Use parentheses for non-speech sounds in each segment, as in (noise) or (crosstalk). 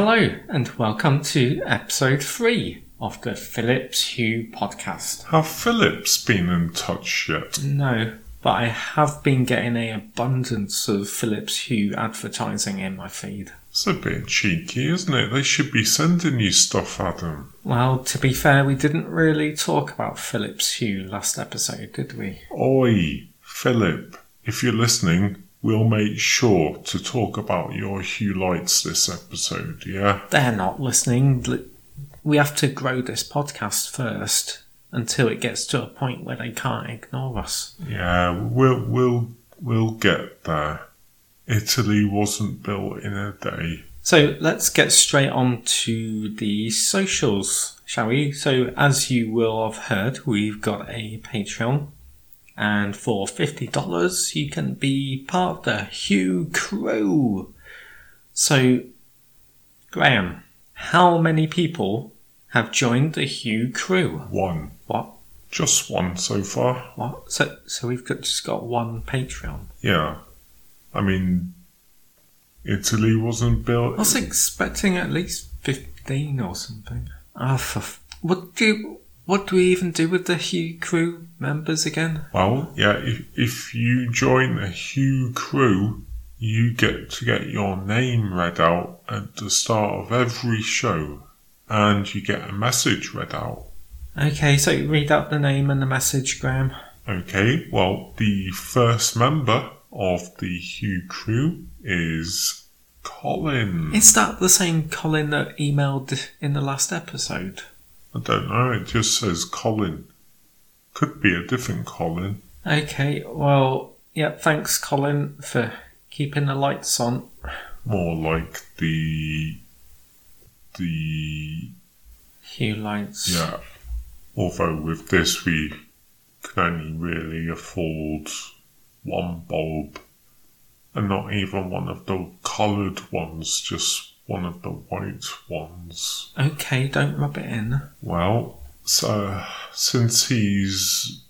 hello, and welcome to episode three of the Philips Hue podcast. Have Philips been in touch yet? No, but I have been getting an abundance of Philips Hue advertising in my feed. It's a bit cheeky, isn't it? They should be sending you stuff, Adam. Well, to be fair, we didn't really talk about Philips Hue last episode, did we? Oi, Philip, if you're listening, we'll make sure to talk about your Hue lights this episode, yeah? They're not listening. We have to grow this podcast first until it gets to a point where they can't ignore us. Yeah, we'll we'll we'll get there. Italy wasn't built in a day. So let's get straight on to the socials, shall we? So, as you will have heard, we've got a Patreon, and for $50, you can be part of the Hue Crew. So, Graham, how many people have joined the Hue Crew? One. What? Just one so far. What? So, so we've got, just got one Patreon. Yeah. I mean Italy wasn't built I was expecting at least 15 or something. Ah, for f- what do what do we even do with the Hue crew members again? Well, yeah, if, if you join the Hue crew, you get to get your name read out at the start of every show, and you get a message read out. Okay, so read out the name and the message, Graham. Okay, well, the first member of the Hue crew is Colin. Is that the same Colin that emailed in the last episode? I don't know, it just says Colin. Could be a different Colin. Okay, well, yeah, thanks, Colin, for keeping the lights on. More like the. the. Hue lights. Yeah. Although with this we can only really afford one bulb. And not even one of the coloured ones, just one of the white ones. Okay, don't rub it in. Well, so since he's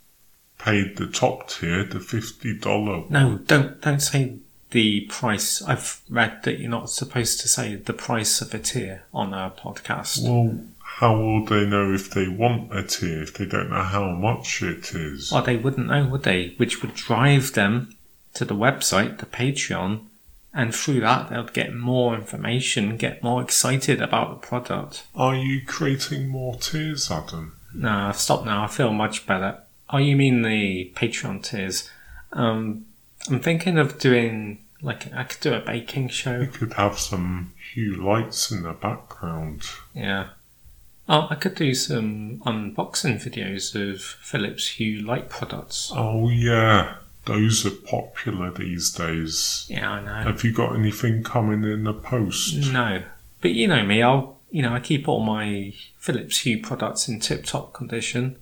paid the top tier, the fifty dollar No, don't don't say the price. I've read that you're not supposed to say the price of a tier on a podcast. Well, how will they know if they want a tier if they don't know how much it is? Well, they wouldn't know, would they? Which would drive them to the website, the Patreon, and through that they'll get more information, get more excited about the product. Are you creating more tiers, Adam? Nah, stopped now. I feel much better. Oh, you mean the Patreon tiers? Um, I'm thinking of doing like I could do a baking show. You could have some hue lights in the background. Yeah. Oh, I could do some unboxing videos of Philips Hue light products. Oh yeah, those are popular these days. Yeah, I know. Have you got anything coming in the post? No, but you know me. I'll you know I keep all my Philips Hue products in tip-top condition.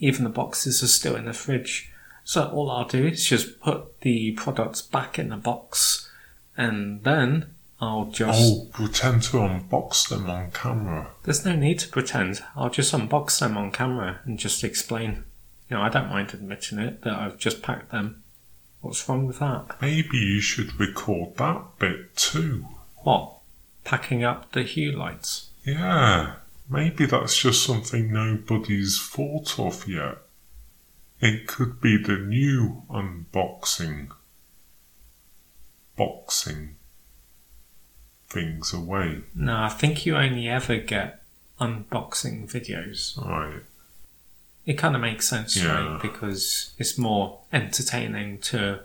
Even the boxes are still in the fridge. So all I'll do is just put the products back in the box, and then I'll just. Oh, pretend to unbox them on camera. There's no need to pretend. I'll just unbox them on camera and just explain. You know, I don't mind admitting it that I've just packed them. What's wrong with that? Maybe you should record that bit too. What? Packing up the Hue lights. Yeah, maybe that's just something nobody's thought of yet. It could be the new unboxing. Boxing things away. No, I think you only ever get unboxing videos. Right. It kind of makes sense, Yeah. right? Because it's more entertaining to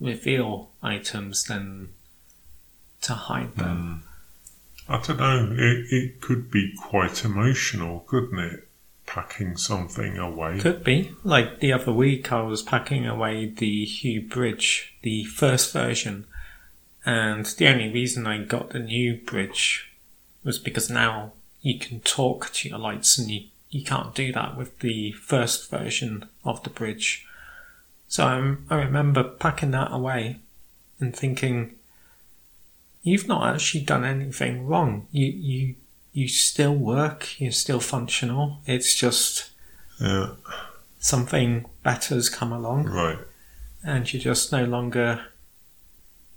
reveal items than to hide them. Hmm. I don't know, it, it could be quite emotional, couldn't it? Packing something away. Could be. Like the other week, I was packing away the Hue Bridge, the first version, and the only reason I got the new bridge was because now you can talk to your lights, and you, you can't do that with the first version of the bridge. So I'm, I remember packing that away and thinking, you've not actually done anything wrong. You you you still work. You're still functional. It's just Yeah, something better's come along right. and you're just no longer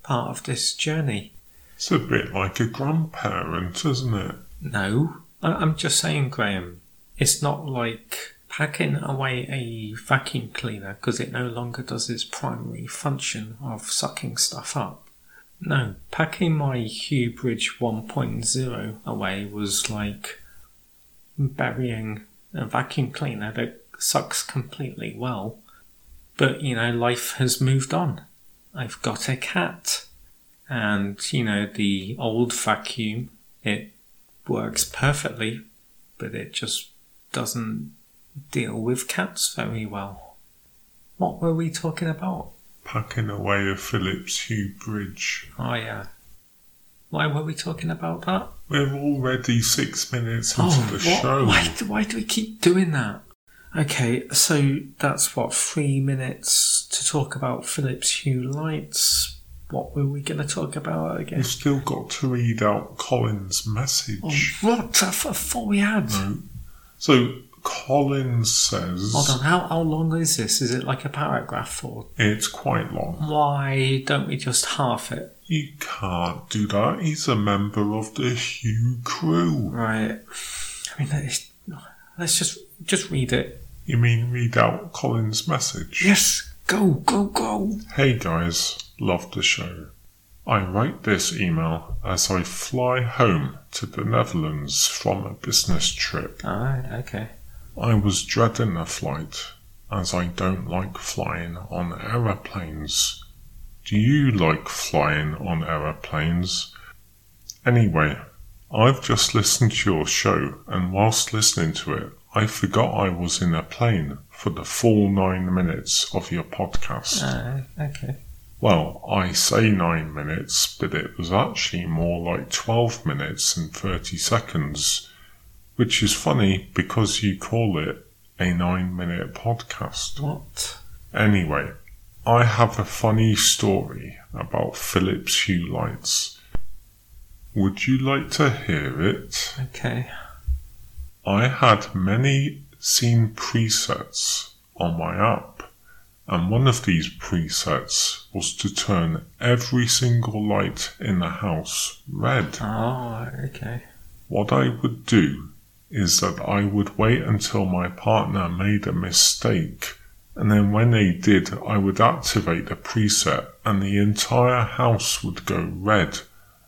part of this journey. It's a bit like a grandparent, isn't it? No, I'm just saying, Graham. It's not like packing away a vacuum cleaner because it no longer does its primary function of sucking stuff up. No, packing my Hue Bridge 1.0 away was like burying a vacuum cleaner that sucks completely well. But, you know, life has moved on. I've got a cat. And, you know, the old vacuum, it works perfectly, but it just doesn't deal with cats very well. What were we talking about? Packing away a Philips Hue bridge. Oh, yeah. Why were we talking about that? We're already six minutes into oh, the Oh, what? show. Why, do- why do we keep doing that? Okay, so that's what, three minutes to talk about Philips Hue lights. What were we going to talk about again? We've still got to read out Colin's message. Oh, what? I I thought we had. No. So Collins says Hold on, how, how long is this? Is it like a paragraph or it's quite long. why don't we just half it? You can't do that. He's a member of the Hue crew. Right. I mean, let's, let's just just read it. You mean read out Colin's message? Yes, go, go, go. Hey guys, love the show. I write this email as I fly home to the Netherlands from a business trip. Alright, okay. I was dreading the flight as I don't like flying on aeroplanes. Do you like flying on aeroplanes? Anyway, I've just listened to your show and whilst listening to it, I forgot I was in a plane for the full nine minutes of your podcast. Uh, okay. Well, I say nine minutes, but it was actually more like 12 minutes and 30 seconds, which is funny because you call it a nine minute podcast. What? Anyway, I have a funny story about Philips Hue lights. Would you like to hear it? Okay. I had many scene presets on my app, and one of these presets was to turn every single light in the house red. Oh, okay. What I would do is that I would wait until my partner made a mistake, and then when they did, I would activate the preset, and the entire house would go red,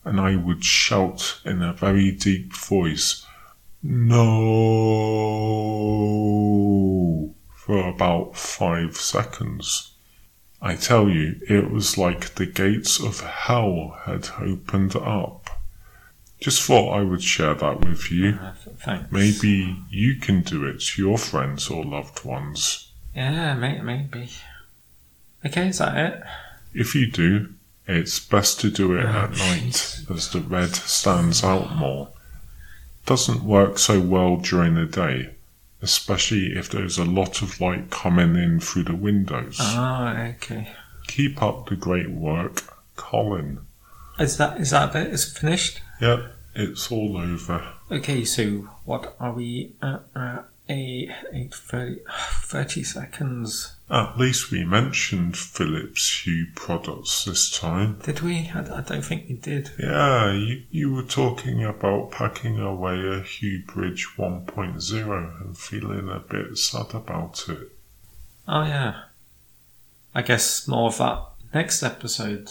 and I would shout in a very deep voice, No! For about five seconds. I tell you, it was like the gates of hell had opened up. Just thought I would share that with you. Uh, th- thanks. Maybe you can do it to your friends or loved ones. Yeah, may- maybe. Okay, is that it? If you do, it's best to do it Oh, at night jeez. as the red stands out more. Doesn't work so well during the day, especially if there's a lot of light coming in through the windows. Ah, okay. Keep up the great work, Colin. Is that is that it? Is it finished? Yep, it's all over. Okay, so what are we at? Uh, eight, eight, 30, (sighs) 30 seconds. At least we mentioned Philips Hue products this time. Did we? I, I don't think we did. Yeah, you, you were talking about packing away a Hue Bridge 1.0 and feeling a bit sad about it. Oh, yeah. I guess more of that next episode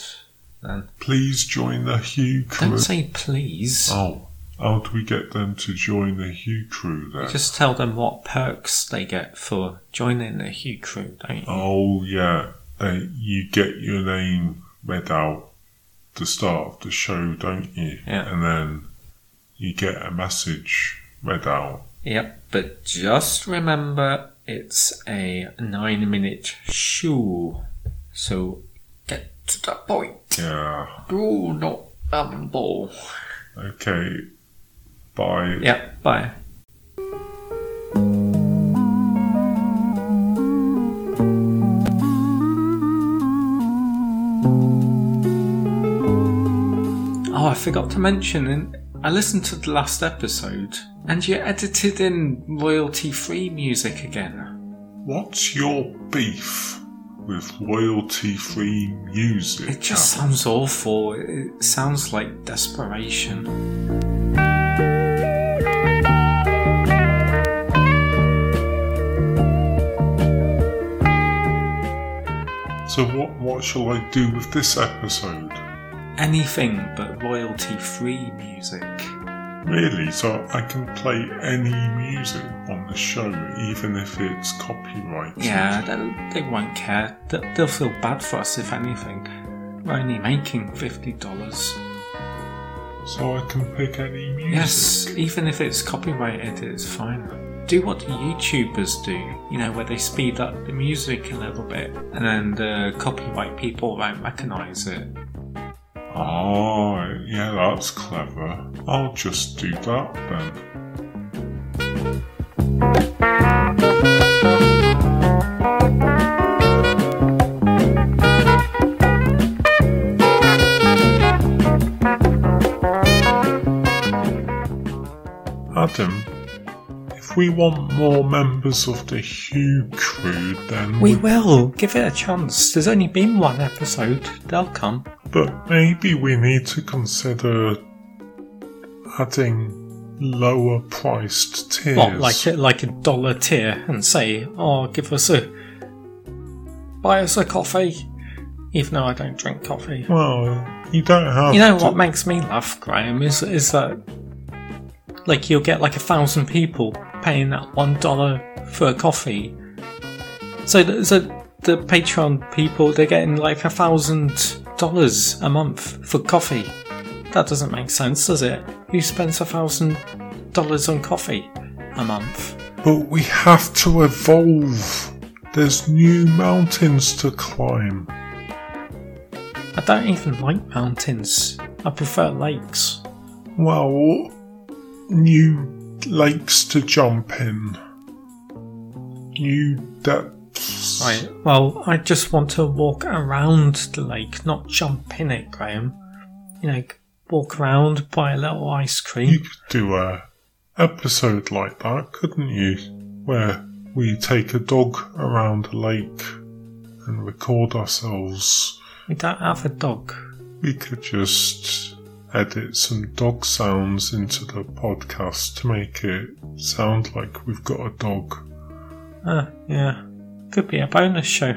then. Please join the Hue crew. Don't say please. oh, how do we get them to join the Hue crew then? Just tell them what perks they get for joining the Hue crew, don't you? Oh, yeah. Uh, you get your name read out the start of the show, don't you? Yeah. And then you get a message read out. Yep, but just remember it's a nine minute show. So get to the point. Yeah. Do not bumble. Okay. Bye. Yep, bye. Oh, I forgot to mention, I listened to the last episode, and you edited in royalty free music again. What's your beef with royalty free music. It just sounds awful. It sounds like desperation. So, what, what shall I do with this episode? Anything but royalty free music. Really? So, I can play any music on the show, even if it's copyrighted? Yeah, they, they won't care. They'll, they'll feel bad for us if anything. We're only making $50. So, I can pick any music? Yes, even if it's copyrighted, it's fine. Do what YouTubers do, you know, where they speed up the music a little bit and then the copyright people won't recognize it. Oh, yeah, that's clever. I'll just do that then. Adam, if we want more members of the Hue crew, then We will, give it a chance. There's only been one episode, they'll come. But maybe we need to consider adding lower priced tiers. What, like a, like a dollar tier and say, oh, give us a. buy us a coffee. Even though I don't drink coffee. Well, you don't have You know to. what makes me laugh, Graham, is is that like you'll get like a thousand people paying that one dollar for a coffee. So the, so the Patreon people they're getting like a thousand dollars a month for coffee. That doesn't make sense, does it? Who spends a thousand dollars on coffee a month? But we have to evolve. There's new mountains to climb. I don't even like mountains. I prefer lakes. Well, new lakes to jump in. New depths. Right. Well, I just want to walk around the lake, not jump in it, Graham. You know, walk around, buy a little ice cream. You could do a episode like that, couldn't you? Where we take a dog around a lake and record ourselves. We don't have a dog. We could just edit some dog sounds into the podcast to make it sound like we've got a dog. Uh, yeah. Could be a bonus show.